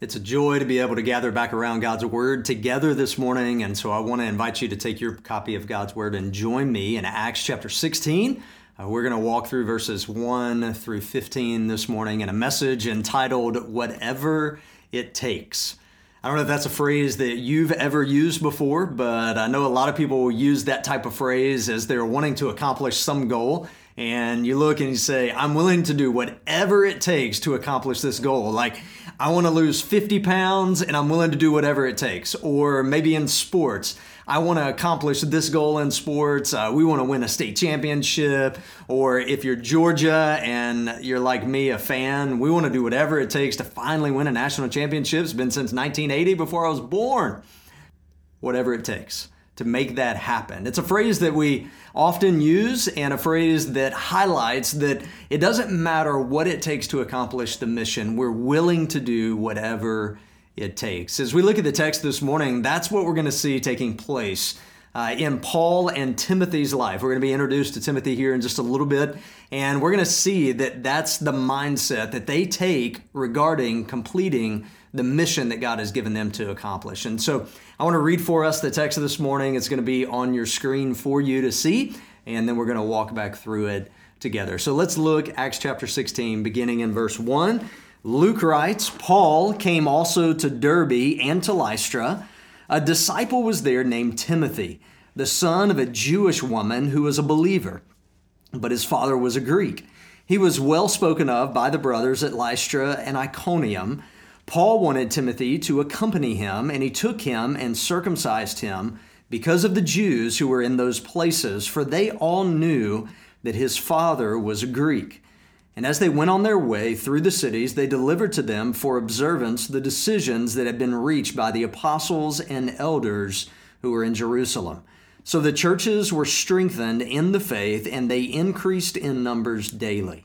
It's a joy to be able to gather back around God's Word together this morning. And so I want to invite you to take your copy of God's Word and join me in Acts chapter 16. Uh, we're going to walk through verses 1 through 15 this morning in a message entitled Whatever It Takes. I don't know if that's a phrase that you've ever used before, but I know a lot of people use that type of phrase as they're wanting to accomplish some goal and you look and you say, I'm willing to do whatever it takes to accomplish this goal. Like, I want to lose 50 pounds and I'm willing to do whatever it takes. Or maybe in sports, I want to accomplish this goal in sports. Uh, we want to win a state championship. Or if you're Georgia and you're like me, a fan, we want to do whatever it takes to finally win a national championship. It's been since 1980 before I was born. Whatever it takes to make that happen. It's a phrase that we often use and a phrase that highlights that it doesn't matter what it takes to accomplish the mission, we're willing to do whatever it takes. As we look at the text this morning, that's what we're going to see taking place. Uh, in Paul and Timothy's life. We're going to be introduced to Timothy here in just a little bit, and we're going to see that that's the mindset that they take regarding completing the mission that God has given them to accomplish. And so I want to read for us the text of this morning. It's going to be on your screen for you to see, and then we're going to walk back through it together. So let's look Acts chapter 16 beginning in verse 1. Luke writes, Paul came also to Derbe and to Lystra. A disciple was there named Timothy, the son of a Jewish woman who was a believer, but his father was a Greek. He was well spoken of by the brothers at Lystra and Iconium. Paul wanted Timothy to accompany him, and he took him and circumcised him because of the Jews who were in those places, for they all knew that his father was a Greek. And as they went on their way through the cities, they delivered to them for observance the decisions that had been reached by the apostles and elders who were in Jerusalem. So the churches were strengthened in the faith, and they increased in numbers daily.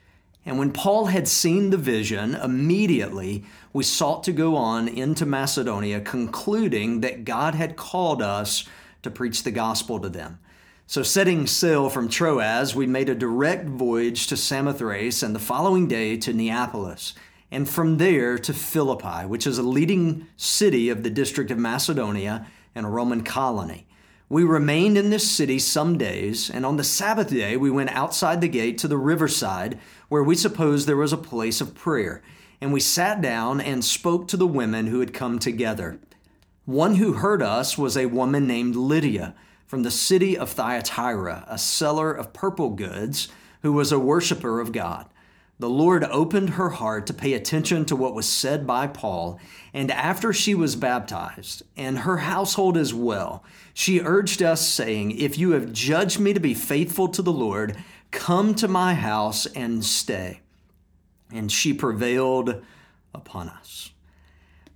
And when Paul had seen the vision, immediately we sought to go on into Macedonia, concluding that God had called us to preach the gospel to them. So, setting sail from Troas, we made a direct voyage to Samothrace and the following day to Neapolis, and from there to Philippi, which is a leading city of the district of Macedonia and a Roman colony. We remained in this city some days, and on the Sabbath day we went outside the gate to the riverside, where we supposed there was a place of prayer. And we sat down and spoke to the women who had come together. One who heard us was a woman named Lydia from the city of Thyatira, a seller of purple goods, who was a worshiper of God the Lord opened her heart to pay attention to what was said by Paul, and after she was baptized, and her household as well, she urged us, saying, If you have judged me to be faithful to the Lord, come to my house and stay. And she prevailed upon us.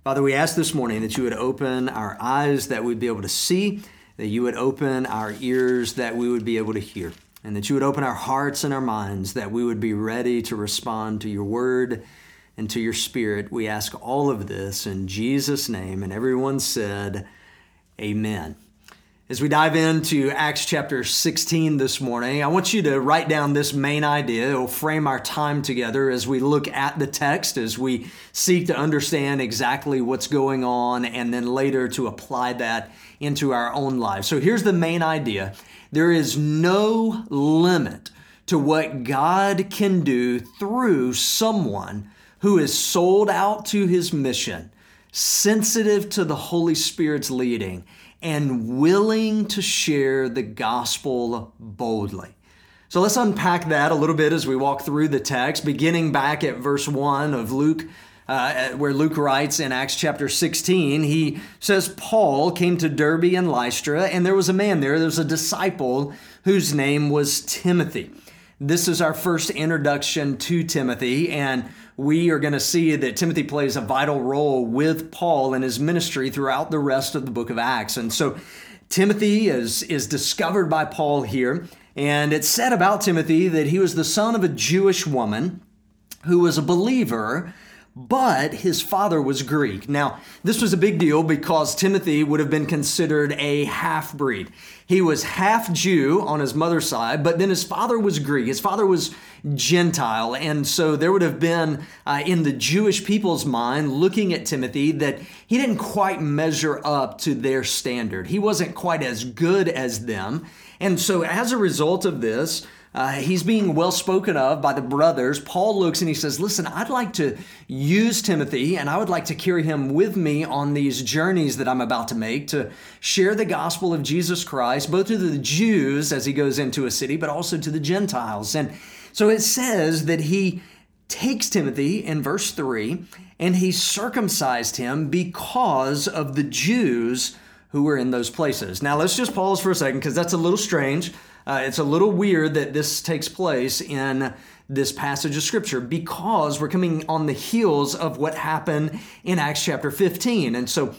Father, we ask this morning that you would open our eyes that we'd be able to see, that you would open our ears that we would be able to hear and that you would open our hearts and our minds, that we would be ready to respond to your word and to your spirit. We ask all of this in Jesus' name. And everyone said, Amen. As we dive into Acts chapter 16 this morning, I want you to write down this main idea. It will frame our time together as we look at the text, as we seek to understand exactly what's going on, and then later to apply that into our own lives. So here's the main idea there is no limit to what God can do through someone who is sold out to his mission, sensitive to the Holy Spirit's leading, and willing to share the gospel boldly. So let's unpack that a little bit as we walk through the text, beginning back at verse 1 of Luke uh, where Luke writes in Acts chapter 16, he says, Paul came to Derbe and Lystra, and there was a man there, there was a disciple whose name was Timothy. this is our first introduction to Timothy, and we are going to see that Timothy plays a vital role with Paul in his ministry throughout the rest of the book of Acts. And so Timothy is, is discovered by Paul here, and it's said about Timothy that he was the son of a Jewish woman who was a believer but his father was Greek. Now, this was a big deal because Timothy would have been considered a half breed. He was half Jew on his mother's side, but then his father was Greek. His father was Gentile. And so there would have been uh, in the Jewish people's mind looking at Timothy that he didn't quite measure up to their standard. He wasn't quite as good as them. And so as a result of this, uh, he's being well spoken of by the brothers. Paul looks and he says, Listen, I'd like to use Timothy and I would like to carry him with me on these journeys that I'm about to make to share the gospel of Jesus Christ, both to the Jews as he goes into a city, but also to the Gentiles. And so it says that he takes Timothy in verse 3 and he circumcised him because of the Jews who were in those places. Now let's just pause for a second because that's a little strange. Uh, it's a little weird that this takes place in this passage of scripture because we're coming on the heels of what happened in Acts chapter 15. And so,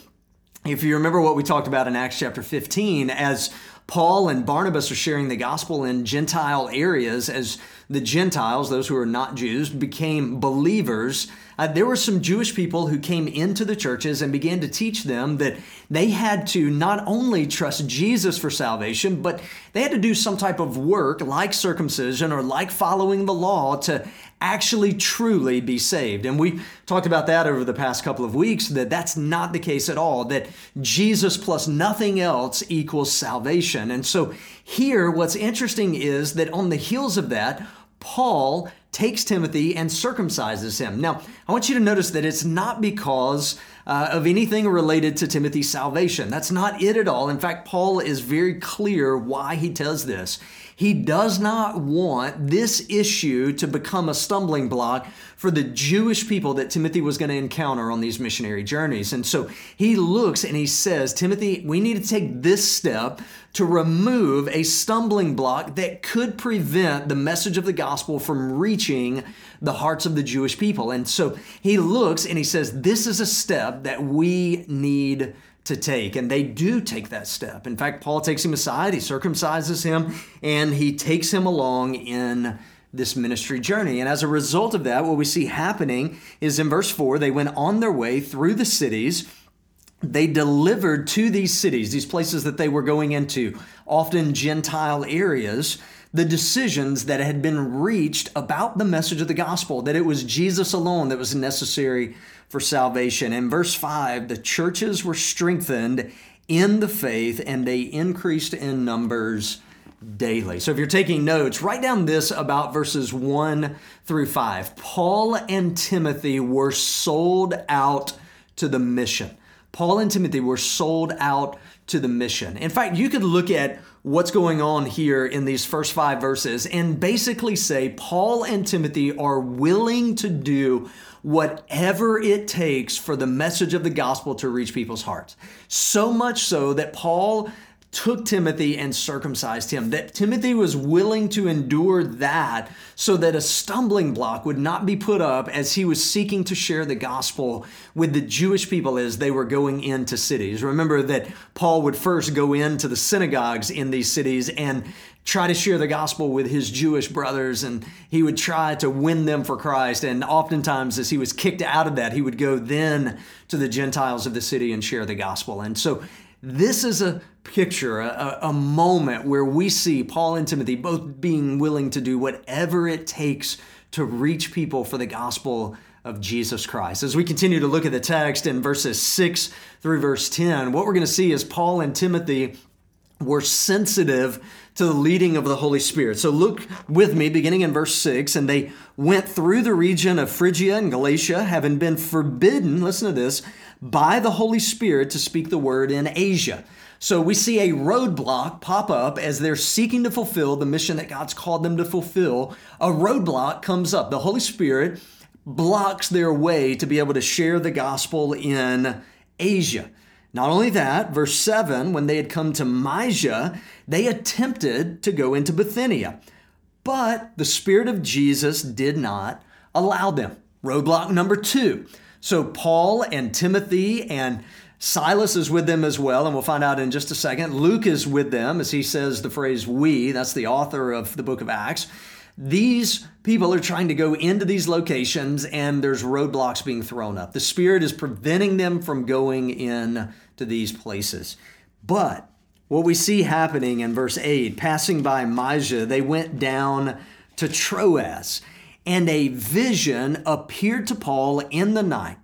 if you remember what we talked about in Acts chapter 15, as Paul and Barnabas are sharing the gospel in Gentile areas, as the Gentiles, those who are not Jews, became believers. Uh, there were some Jewish people who came into the churches and began to teach them that they had to not only trust Jesus for salvation, but they had to do some type of work like circumcision or like following the law to actually truly be saved. And we talked about that over the past couple of weeks that that's not the case at all, that Jesus plus nothing else equals salvation. And so here, what's interesting is that on the heels of that, Paul takes Timothy and circumcises him. Now, I want you to notice that it's not because uh, of anything related to Timothy's salvation. That's not it at all. In fact, Paul is very clear why he does this. He does not want this issue to become a stumbling block for the Jewish people that Timothy was going to encounter on these missionary journeys. And so he looks and he says, Timothy, we need to take this step to remove a stumbling block that could prevent the message of the gospel from reaching the hearts of the Jewish people. And so he looks and he says, This is a step that we need to take. And they do take that step. In fact, Paul takes him aside, he circumcises him, and he takes him along in this ministry journey. And as a result of that, what we see happening is in verse 4, they went on their way through the cities. They delivered to these cities, these places that they were going into, often Gentile areas, the decisions that had been reached about the message of the gospel, that it was Jesus alone that was necessary for salvation. In verse 5, the churches were strengthened in the faith and they increased in numbers daily. So if you're taking notes, write down this about verses 1 through 5. Paul and Timothy were sold out to the mission. Paul and Timothy were sold out to the mission. In fact, you could look at what's going on here in these first five verses and basically say Paul and Timothy are willing to do whatever it takes for the message of the gospel to reach people's hearts. So much so that Paul took Timothy and circumcised him, that Timothy was willing to endure that so that a stumbling block would not be put up as he was seeking to share the gospel with the Jewish people as they were going into cities. Remember that Paul would first go into the synagogues in these cities and try to share the gospel with his Jewish brothers and he would try to win them for Christ. And oftentimes, as he was kicked out of that, he would go then to the Gentiles of the city and share the gospel. And so this is a picture, a, a, moment where we see Paul and Timothy both being willing to do whatever it takes to reach people for the gospel of Jesus Christ. As we continue to look at the text in verses 6 through verse 10, what we're going to see is Paul and Timothy were sensitive to the leading of the Holy Spirit. So look with me, beginning in verse 6, and they went through the region of Phrygia and Galatia, having been forbidden, listen to this, by the Holy Spirit to speak the word in Asia. So we see a roadblock pop up as they're seeking to fulfill the mission that God's called them to fulfill. A roadblock comes up. The Holy Spirit blocks their way to be able to share the gospel in Asia. Not only that, verse 7, when they had come to Mysia, they attempted to go into Bithynia. but the Spirit of Jesus did not allow them. Roadblock number two. So Paul and Timothy and Silas is with them as well, and we'll find out in just a second. Luke is with them, as he says the phrase we, that's the author of the book of Acts. These people are trying to go into these locations, and there's roadblocks being thrown up. The Spirit is preventing them from going in to these places. But what we see happening in verse 8, passing by Mysia, they went down to Troas, and a vision appeared to Paul in the night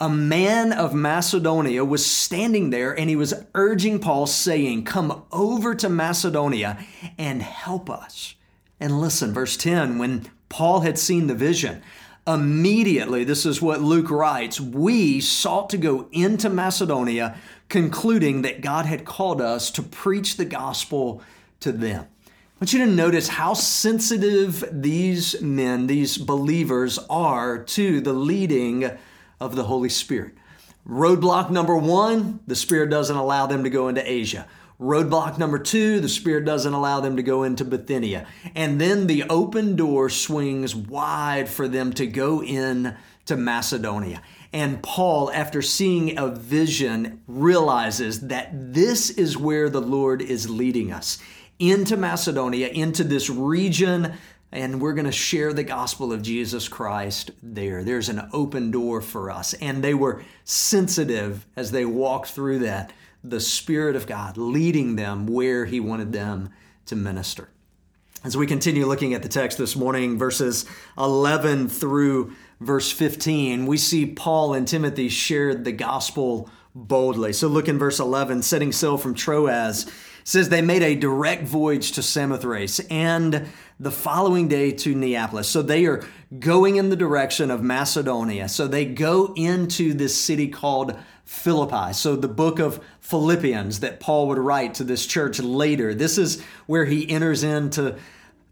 a man of Macedonia was standing there and he was urging Paul, saying, Come over to Macedonia and help us. And listen, verse 10 when Paul had seen the vision, immediately, this is what Luke writes, we sought to go into Macedonia, concluding that God had called us to preach the gospel to them. I want you to notice how sensitive these men, these believers, are to the leading of the Holy Spirit. Roadblock number one, the Spirit doesn't allow them to go into Asia. Roadblock number two, the Spirit doesn't allow them to go into Bithynia. And then the open door swings wide for them to go in to Macedonia. And Paul, after seeing a vision, realizes that this is where the Lord is leading us into Macedonia, into this region and we're going to share the gospel of Jesus Christ there. There's an open door for us. And they were sensitive as they walked through that, the Spirit of God leading them where He wanted them to minister. As we continue looking at the text this morning, verses 11 through verse 15, we see Paul and Timothy shared the gospel boldly. So look in verse 11, setting sail from Troas says they made a direct voyage to Samothrace and the following day to Neapolis. So they are going in the direction of Macedonia. So they go into this city called Philippi. So the book of Philippians that Paul would write to this church later, this is where he enters into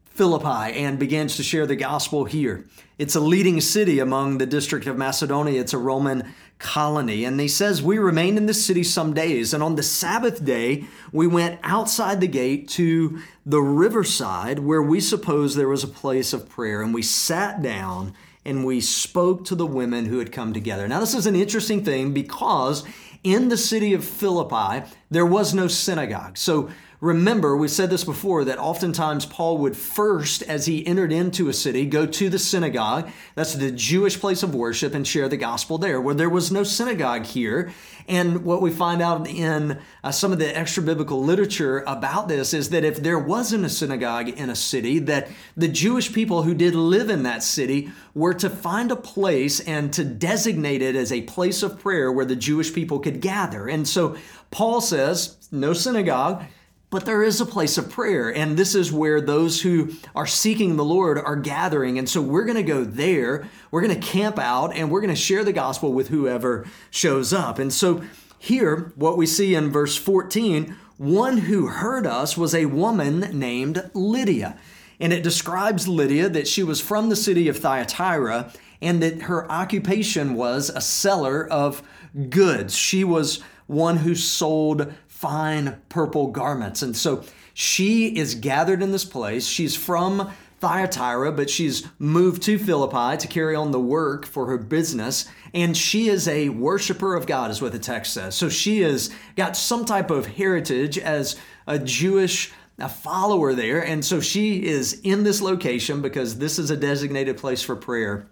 Philippi and begins to share the gospel here. It's a leading city among the district of Macedonia. It's a Roman colony. And he says, We remained in this city some days. And on the Sabbath day, we went outside the gate to the riverside where we supposed there was a place of prayer. And we sat down and we spoke to the women who had come together. Now, this is an interesting thing because in the city of Philippi, there was no synagogue. So Remember, we said this before that oftentimes Paul would first, as he entered into a city, go to the synagogue. That's the Jewish place of worship and share the gospel there, where there was no synagogue here. And what we find out in uh, some of the extra biblical literature about this is that if there wasn't a synagogue in a city, that the Jewish people who did live in that city were to find a place and to designate it as a place of prayer where the Jewish people could gather. And so Paul says, no synagogue but there is a place of prayer, and this is where those who are seeking the Lord are gathering. And so we're going to go there, we're going to camp out, and we're going to share the gospel with whoever shows up. And so here, what we see in verse 14 one who heard us was a woman named Lydia. And it describes Lydia that she was from the city of Thyatira and that her occupation was a seller of goods. She was one who sold fine purple garments. And so she is gathered in this place. She's from Thyatira, but she's moved to Philippi to carry on the work for her business. And she is a worshiper of God, is what the text says. So she has got some type of heritage as a Jewish a follower there. And so she is in this location because this is a designated place for prayer.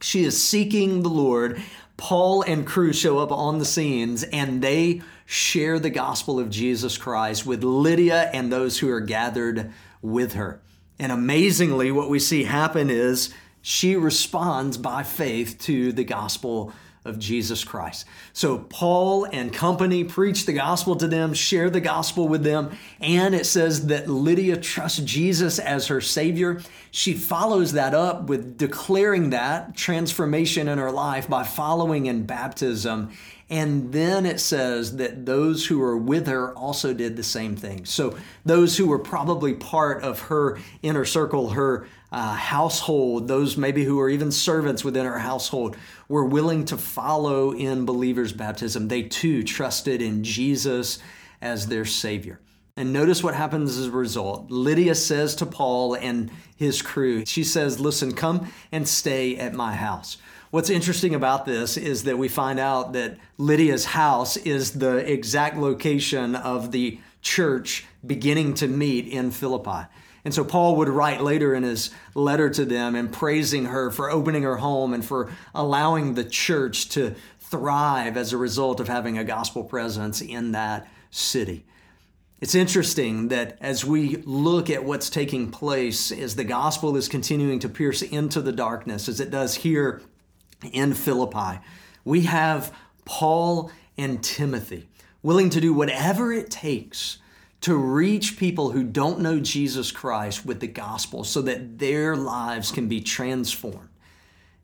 She is seeking the Lord. Paul and crew show up on the scenes and they share the gospel of Jesus Christ with Lydia and those who are gathered with her. And amazingly, what we see happen is she responds by faith to the gospel of Jesus Christ. So Paul and company preach the gospel to them, share the gospel with them, and it says that Lydia trusts Jesus as her savior. She follows that up with declaring that transformation in her life by following in baptism. And then it says that those who were with her also did the same thing. So those who were probably part of her inner circle, her uh, household, those maybe who were even servants within her household, were willing to follow in believers' baptism. They too trusted in Jesus as their Savior. And notice what happens as a result. Lydia says to Paul and his crew, she says, Listen, come and stay at my house. What's interesting about this is that we find out that Lydia's house is the exact location of the church beginning to meet in Philippi. And so Paul would write later in his letter to them and praising her for opening her home and for allowing the church to thrive as a result of having a gospel presence in that city. It's interesting that as we look at what's taking place as the gospel is continuing to pierce into the darkness, as it does here in Philippi, we have Paul and Timothy willing to do whatever it takes to reach people who don't know Jesus Christ with the gospel so that their lives can be transformed.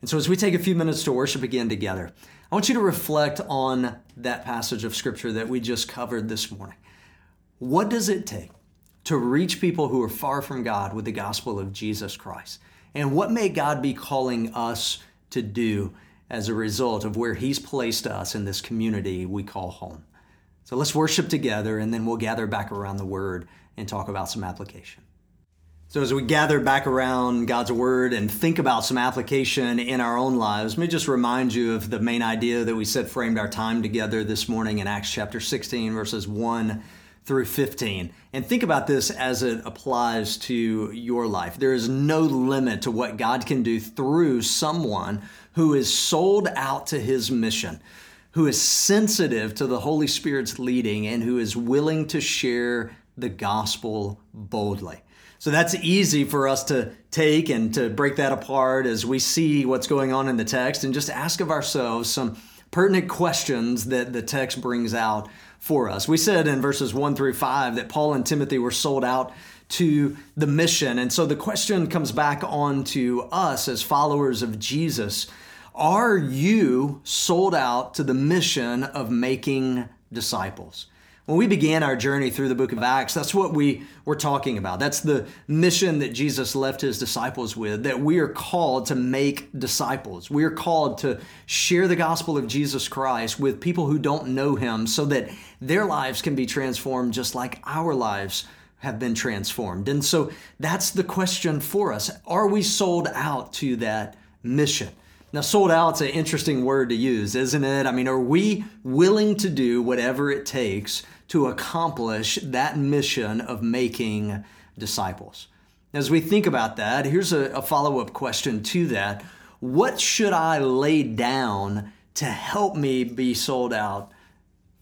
And so, as we take a few minutes to worship again together, I want you to reflect on that passage of scripture that we just covered this morning. What does it take to reach people who are far from God with the gospel of Jesus Christ? And what may God be calling us to do as a result of where He's placed us in this community we call home? So let's worship together and then we'll gather back around the Word and talk about some application. So, as we gather back around God's Word and think about some application in our own lives, let me just remind you of the main idea that we said framed our time together this morning in Acts chapter 16, verses 1 through 15. And think about this as it applies to your life. There is no limit to what God can do through someone who is sold out to his mission who is sensitive to the Holy Spirit's leading and who is willing to share the gospel boldly. So that's easy for us to take and to break that apart as we see what's going on in the text and just ask of ourselves some pertinent questions that the text brings out for us. We said in verses 1 through 5 that Paul and Timothy were sold out to the mission. And so the question comes back on to us as followers of Jesus are you sold out to the mission of making disciples? When we began our journey through the book of Acts, that's what we were talking about. That's the mission that Jesus left his disciples with, that we are called to make disciples. We are called to share the gospel of Jesus Christ with people who don't know him so that their lives can be transformed just like our lives have been transformed. And so that's the question for us. Are we sold out to that mission? Now, sold out's an interesting word to use, isn't it? I mean, are we willing to do whatever it takes to accomplish that mission of making disciples? As we think about that, here's a, a follow up question to that. What should I lay down to help me be sold out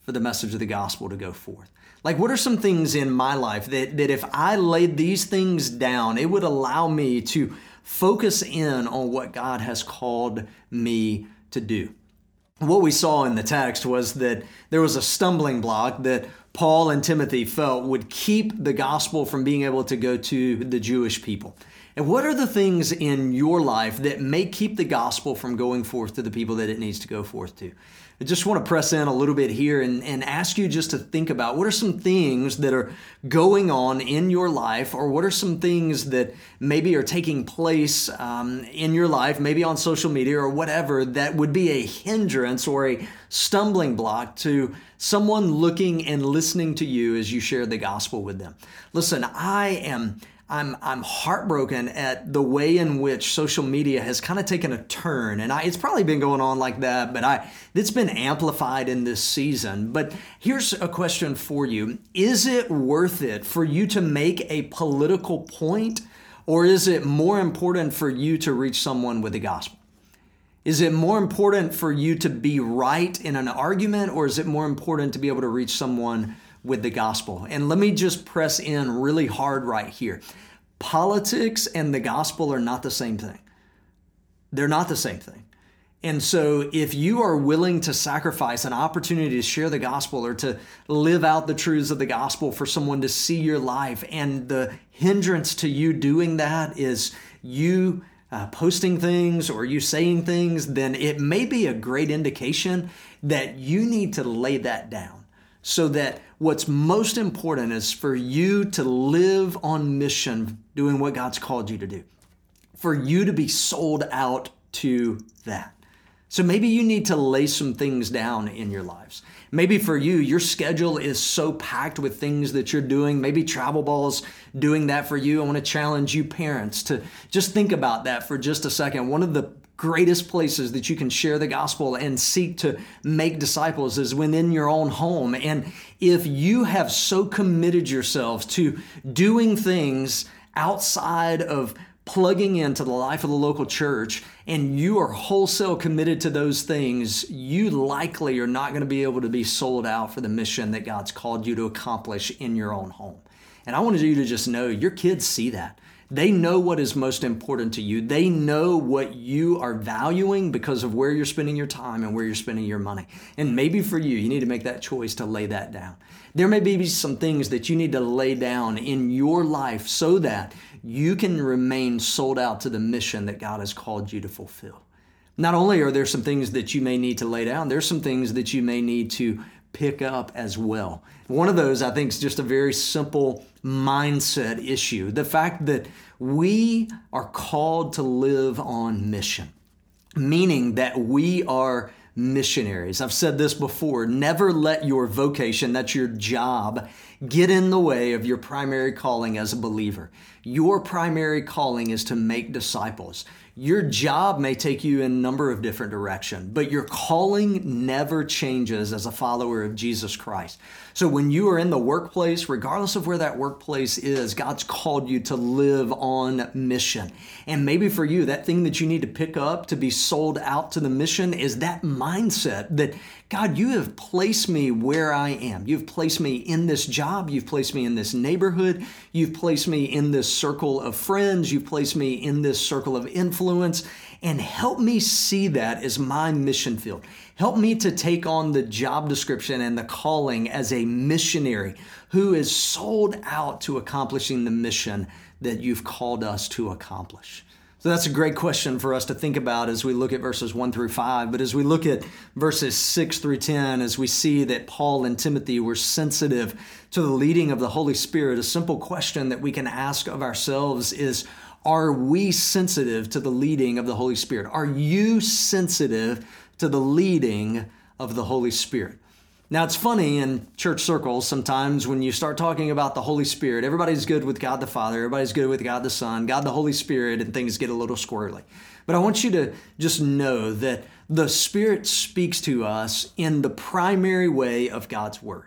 for the message of the gospel to go forth? Like, what are some things in my life that, that if I laid these things down, it would allow me to focus in on what God has called me to do. What we saw in the text was that there was a stumbling block that Paul and Timothy felt would keep the gospel from being able to go to the Jewish people. And what are the things in your life that may keep the gospel from going forth to the people that it needs to go forth to? I just want to press in a little bit here and, and ask you just to think about what are some things that are going on in your life, or what are some things that maybe are taking place um, in your life, maybe on social media or whatever, that would be a hindrance or a stumbling block to someone looking and listening to you as you share the gospel with them. Listen, I am I'm I'm heartbroken at the way in which social media has kind of taken a turn, and I, it's probably been going on like that, but I it's been amplified in this season. But here's a question for you: Is it worth it for you to make a political point, or is it more important for you to reach someone with the gospel? Is it more important for you to be right in an argument, or is it more important to be able to reach someone with the gospel. And let me just press in really hard right here. Politics and the gospel are not the same thing. They're not the same thing. And so, if you are willing to sacrifice an opportunity to share the gospel or to live out the truths of the gospel for someone to see your life, and the hindrance to you doing that is you uh, posting things or you saying things, then it may be a great indication that you need to lay that down so that what's most important is for you to live on mission, doing what God's called you to do, for you to be sold out to that. So maybe you need to lay some things down in your lives. Maybe for you, your schedule is so packed with things that you're doing. Maybe travel ball's doing that for you. I want to challenge you parents to just think about that for just a second. One of the greatest places that you can share the gospel and seek to make disciples is within your own home. And if you have so committed yourselves to doing things outside of plugging into the life of the local church and you are wholesale committed to those things, you likely are not going to be able to be sold out for the mission that God's called you to accomplish in your own home. And I wanted you to just know your kids see that. They know what is most important to you. They know what you are valuing because of where you're spending your time and where you're spending your money. And maybe for you, you need to make that choice to lay that down. There may be some things that you need to lay down in your life so that you can remain sold out to the mission that God has called you to fulfill. Not only are there some things that you may need to lay down, there's some things that you may need to pick up as well. One of those, I think, is just a very simple mindset issue. The fact that we are called to live on mission, meaning that we are missionaries. I've said this before never let your vocation, that's your job, get in the way of your primary calling as a believer. Your primary calling is to make disciples. Your job may take you in a number of different directions, but your calling never changes as a follower of Jesus Christ. So when you are in the workplace, regardless of where that workplace is, God's called you to live on mission. And maybe for you, that thing that you need to pick up to be sold out to the mission is that mindset that God, you have placed me where I am. You've placed me in this job. You've placed me in this neighborhood. You've placed me in this circle of friends. You've placed me in this circle of influence. And help me see that as my mission field. Help me to take on the job description and the calling as a missionary who is sold out to accomplishing the mission that you've called us to accomplish. So that's a great question for us to think about as we look at verses 1 through 5. But as we look at verses 6 through 10, as we see that Paul and Timothy were sensitive to the leading of the Holy Spirit, a simple question that we can ask of ourselves is Are we sensitive to the leading of the Holy Spirit? Are you sensitive to the leading of the Holy Spirit? Now, it's funny in church circles sometimes when you start talking about the Holy Spirit, everybody's good with God the Father, everybody's good with God the Son, God the Holy Spirit, and things get a little squirrely. But I want you to just know that the Spirit speaks to us in the primary way of God's Word.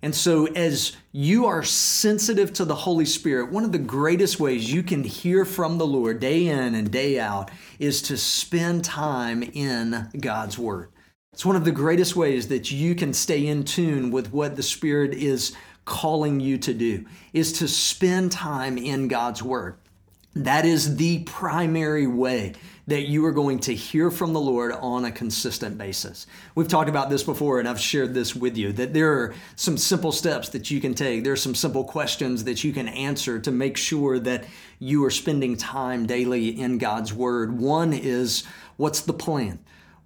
And so, as you are sensitive to the Holy Spirit, one of the greatest ways you can hear from the Lord day in and day out is to spend time in God's Word. It's one of the greatest ways that you can stay in tune with what the Spirit is calling you to do, is to spend time in God's Word. That is the primary way that you are going to hear from the Lord on a consistent basis. We've talked about this before, and I've shared this with you that there are some simple steps that you can take. There are some simple questions that you can answer to make sure that you are spending time daily in God's Word. One is what's the plan?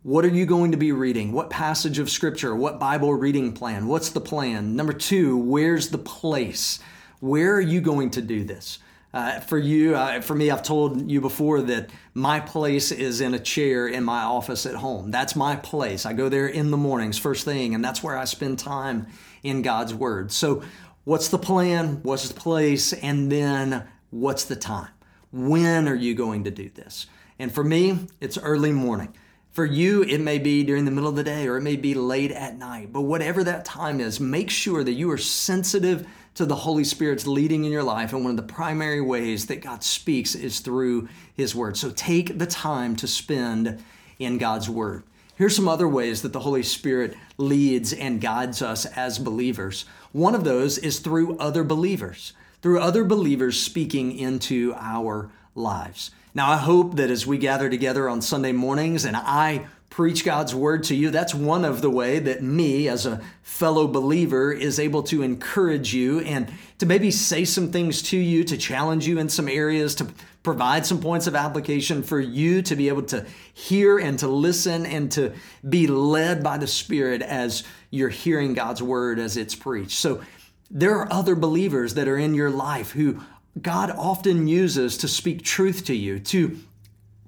What are you going to be reading? What passage of scripture? What Bible reading plan? What's the plan? Number two, where's the place? Where are you going to do this? Uh, for you, uh, for me, I've told you before that my place is in a chair in my office at home. That's my place. I go there in the mornings, first thing, and that's where I spend time in God's Word. So, what's the plan? What's the place? And then, what's the time? When are you going to do this? And for me, it's early morning. For you, it may be during the middle of the day or it may be late at night. But whatever that time is, make sure that you are sensitive to the Holy Spirit's leading in your life. And one of the primary ways that God speaks is through His Word. So take the time to spend in God's Word. Here's some other ways that the Holy Spirit leads and guides us as believers. One of those is through other believers, through other believers speaking into our lives. Now, I hope that as we gather together on Sunday mornings and I preach God's word to you, that's one of the way that me as a fellow believer is able to encourage you and to maybe say some things to you, to challenge you in some areas, to provide some points of application for you to be able to hear and to listen and to be led by the Spirit as you're hearing God's word as it's preached. So there are other believers that are in your life who God often uses to speak truth to you, to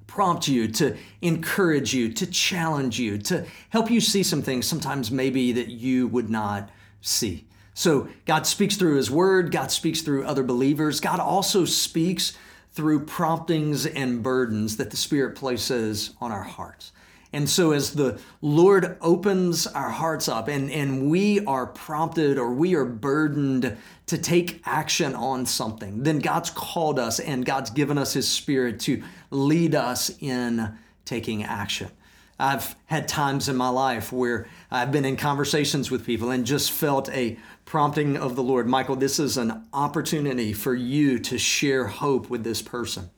prompt you, to encourage you, to challenge you, to help you see some things sometimes maybe that you would not see. So God speaks through His Word, God speaks through other believers, God also speaks through promptings and burdens that the Spirit places on our hearts. And so, as the Lord opens our hearts up and, and we are prompted or we are burdened to take action on something, then God's called us and God's given us His Spirit to lead us in taking action. I've had times in my life where I've been in conversations with people and just felt a prompting of the Lord Michael, this is an opportunity for you to share hope with this person.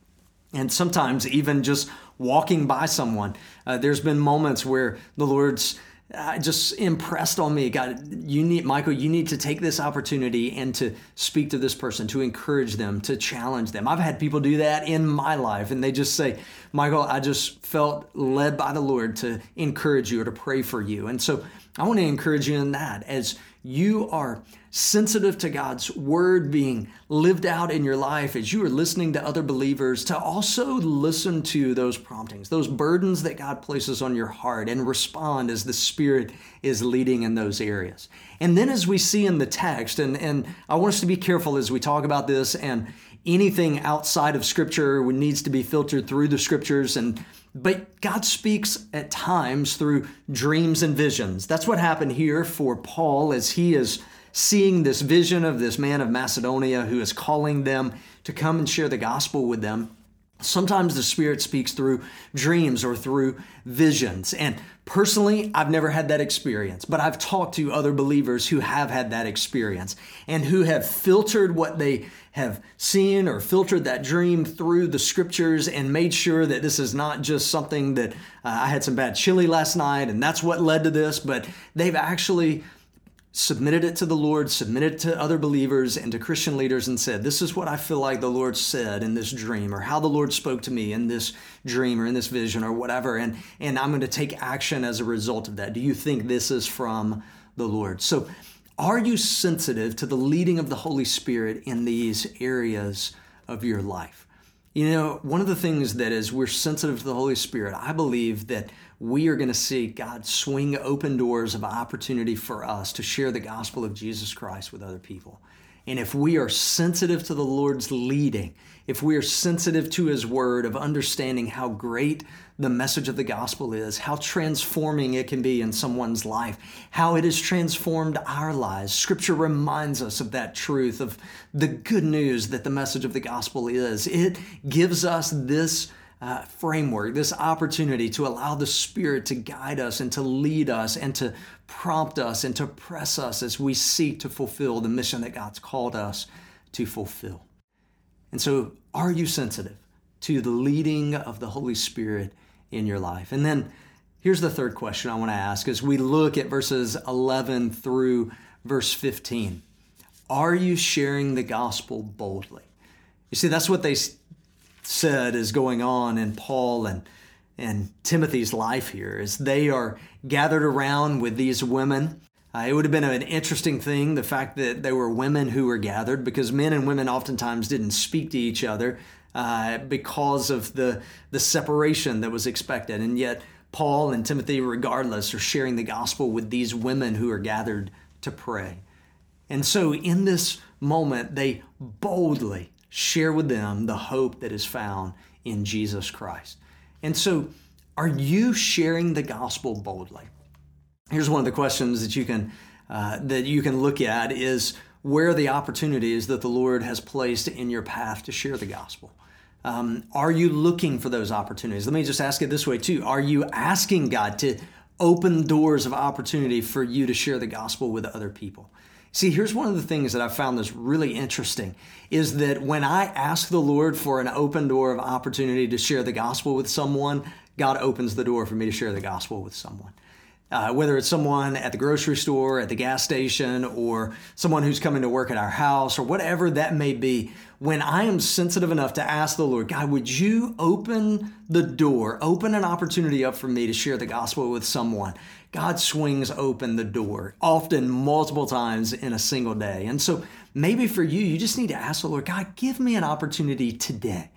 And sometimes, even just walking by someone, uh, there's been moments where the Lord's uh, just impressed on me. God, you need, Michael, you need to take this opportunity and to speak to this person, to encourage them, to challenge them. I've had people do that in my life, and they just say, Michael, I just felt led by the Lord to encourage you or to pray for you. And so I want to encourage you in that as you are sensitive to God's word being lived out in your life, as you are listening to other believers, to also listen to those promptings, those burdens that God places on your heart, and respond as the Spirit is leading in those areas. And then, as we see in the text, and, and I want us to be careful as we talk about this, and anything outside of Scripture needs to be filtered through the Scriptures and but God speaks at times through dreams and visions. That's what happened here for Paul as he is seeing this vision of this man of Macedonia who is calling them to come and share the gospel with them. Sometimes the Spirit speaks through dreams or through visions. And personally, I've never had that experience, but I've talked to other believers who have had that experience and who have filtered what they have seen or filtered that dream through the scriptures and made sure that this is not just something that uh, I had some bad chili last night and that's what led to this, but they've actually submitted it to the Lord, submitted it to other believers and to Christian leaders, and said, This is what I feel like the Lord said in this dream, or how the Lord spoke to me in this dream or in this vision or whatever. And, and I'm going to take action as a result of that. Do you think this is from the Lord? So, are you sensitive to the leading of the Holy Spirit in these areas of your life? You know, one of the things that is we're sensitive to the Holy Spirit, I believe that we are going to see God swing open doors of opportunity for us to share the gospel of Jesus Christ with other people. And if we are sensitive to the Lord's leading, if we are sensitive to His word of understanding how great the message of the gospel is, how transforming it can be in someone's life, how it has transformed our lives. Scripture reminds us of that truth, of the good news that the message of the gospel is. It gives us this uh, framework, this opportunity to allow the Spirit to guide us and to lead us and to prompt us and to press us as we seek to fulfill the mission that God's called us to fulfill. And so, are you sensitive to the leading of the Holy Spirit in your life? And then, here's the third question I want to ask as we look at verses 11 through verse 15. Are you sharing the gospel boldly? You see, that's what they said is going on in Paul and and Timothy's life here is they are gathered around with these women. Uh, it would have been an interesting thing, the fact that they were women who were gathered, because men and women oftentimes didn't speak to each other uh, because of the, the separation that was expected. And yet, Paul and Timothy, regardless, are sharing the gospel with these women who are gathered to pray. And so, in this moment, they boldly share with them the hope that is found in Jesus Christ. And so, are you sharing the gospel boldly? Here's one of the questions that you can uh, that you can look at is where are the opportunities that the Lord has placed in your path to share the gospel. Um, are you looking for those opportunities? Let me just ask it this way too: Are you asking God to open doors of opportunity for you to share the gospel with other people? See, here's one of the things that I found that's really interesting is that when I ask the Lord for an open door of opportunity to share the gospel with someone, God opens the door for me to share the gospel with someone. Uh, whether it's someone at the grocery store, at the gas station, or someone who's coming to work at our house, or whatever that may be, when I am sensitive enough to ask the Lord, God, would you open the door, open an opportunity up for me to share the gospel with someone? God swings open the door, often multiple times in a single day. And so maybe for you, you just need to ask the Lord, God, give me an opportunity today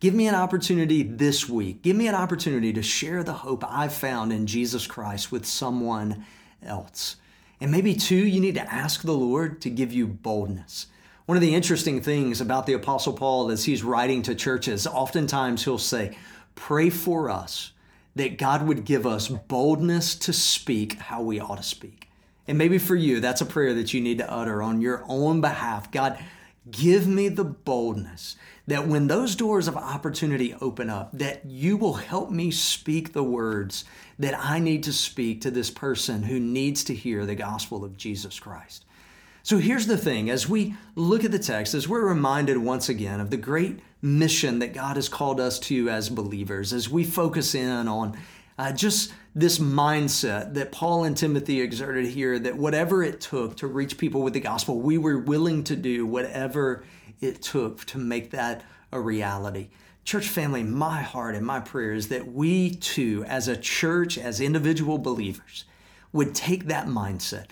Give me an opportunity this week. Give me an opportunity to share the hope I've found in Jesus Christ with someone else. And maybe, too, you need to ask the Lord to give you boldness. One of the interesting things about the Apostle Paul as he's writing to churches, oftentimes he'll say, Pray for us that God would give us boldness to speak how we ought to speak. And maybe for you, that's a prayer that you need to utter on your own behalf. God, give me the boldness that when those doors of opportunity open up, that you will help me speak the words that I need to speak to this person who needs to hear the gospel of Jesus Christ. So here's the thing as we look at the text, as we're reminded once again of the great mission that God has called us to as believers, as we focus in on uh, just this mindset that Paul and Timothy exerted here that whatever it took to reach people with the gospel, we were willing to do whatever it took to make that a reality. Church family, my heart and my prayer is that we too, as a church, as individual believers, would take that mindset.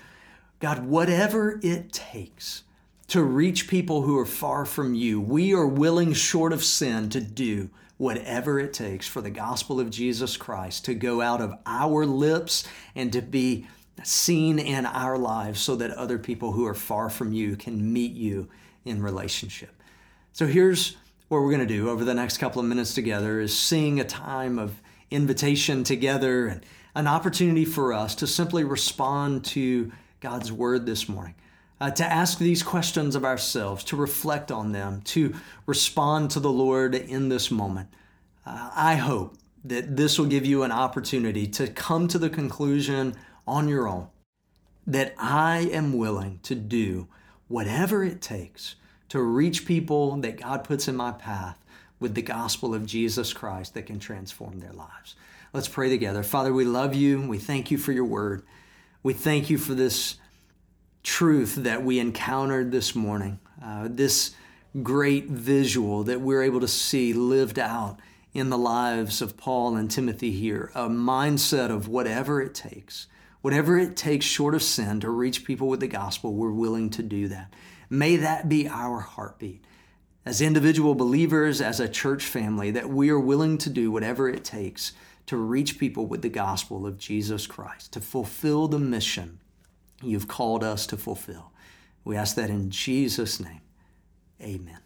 God, whatever it takes to reach people who are far from you, we are willing, short of sin, to do whatever it takes for the gospel of Jesus Christ to go out of our lips and to be seen in our lives so that other people who are far from you can meet you in relationship. So here's what we're going to do over the next couple of minutes together is sing a time of invitation together and an opportunity for us to simply respond to God's word this morning uh, to ask these questions of ourselves, to reflect on them, to respond to the Lord in this moment. Uh, I hope that this will give you an opportunity to come to the conclusion on your own that I am willing to do whatever it takes to reach people that God puts in my path with the gospel of Jesus Christ that can transform their lives. Let's pray together. Father, we love you. We thank you for your word. We thank you for this truth that we encountered this morning, uh, this great visual that we're able to see lived out in the lives of Paul and Timothy here, a mindset of whatever it takes, whatever it takes short of sin to reach people with the gospel, we're willing to do that. May that be our heartbeat. As individual believers, as a church family, that we are willing to do whatever it takes to reach people with the gospel of Jesus Christ, to fulfill the mission you've called us to fulfill. We ask that in Jesus' name. Amen.